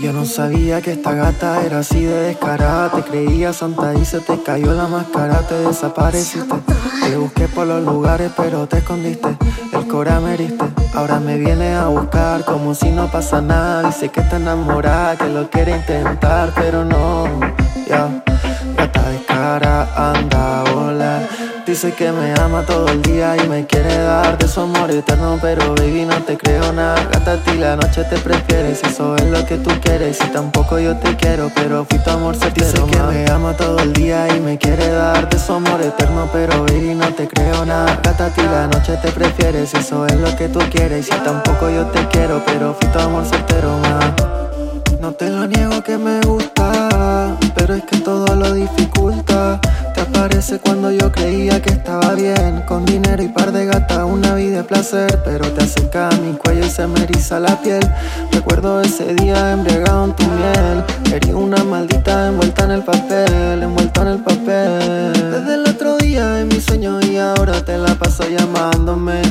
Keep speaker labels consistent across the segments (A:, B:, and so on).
A: Yo no sabía que esta gata era así de descarada. Te creía santa y se te cayó la máscara, te desapareciste. Te busqué por los lugares, pero te escondiste. El cora me heriste. Ahora me viene a buscar como si no pasa nada. Dice que está enamorada, que lo quiere intentar, pero no. Dice que me ama todo el día y me quiere dar de su amor eterno Pero baby no te creo nada, gata a ti la noche te prefieres Eso es lo que tú quieres. Y tampoco yo te quiero Pero fui tu amor certero Dice que me ama todo el día y me quiere dar de su amor eterno Pero baby no te creo nada, gata a ti la noche te prefieres Eso es lo que tú quieres. Y tampoco yo te quiero Pero fui tu amor certero más No te lo niego que me gusta, pero es que todo lo dificulta Parece cuando yo creía que estaba bien. Con dinero y par de gata, una vida de placer. Pero te acerca a mi cuello y se me eriza la piel. Recuerdo ese día embriagado en tu miel. Eres una maldita envuelta en el papel Envuelta en el papel. Desde el otro día en mi sueño y ahora te la paso llamándome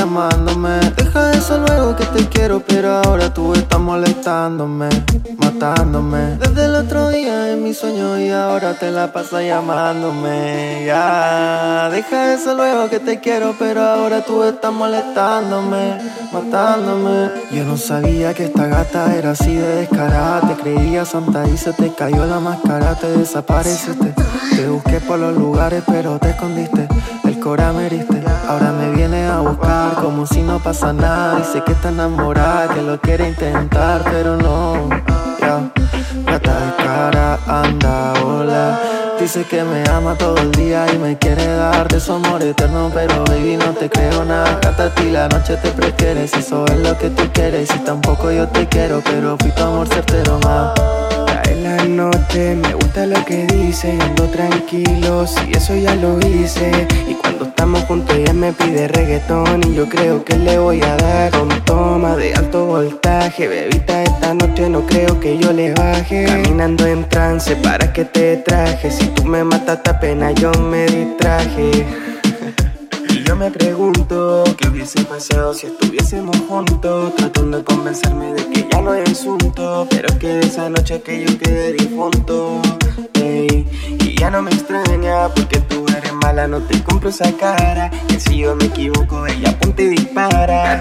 A: llamándome. Deja eso luego que te quiero Pero ahora tú estás molestándome Matándome. Desde el otro día en mi sueño Y ahora te la pasas llamándome. Ya Deja eso luego que te quiero Pero ahora tú estás molestándome Matándome. Yo no sabía que esta gata era así de descarada. Te creía santa y se te cayó la máscara Te desapareciste. Te busqué por los lugares pero te escondiste El cora me heriste Ahora me viene a buscar como si no pasa nada. Dice que está enamorada, que lo quiere intentar, pero no. Ya, gata de cara, anda, hola. Dice que me ama todo el día y me quiere dar de su amor eterno Pero baby no te creo nada, gata a ti la noche te prefieres Eso es lo que tú quieres y tampoco yo te quiero Pero fui tu amor certero más
B: en la noche, me gusta lo que dice, ando tranquilo, si eso ya lo hice. Y cuando estamos juntos ella me pide reggaetón y yo creo que le voy a dar con toma de alto voltaje. Bebita, esta noche no creo que yo le baje. Caminando en trance para que te traje, si tú me matas esta pena yo me distraje. Yo me pregunto qué hubiese pasado si estuviésemos juntos Tratando de convencerme de que ya no es asunto Pero que esa noche que yo quedé difunto Y ya no me extraña porque tú eres mala No te compro esa cara Que si yo me equivoco ella apunta y dispara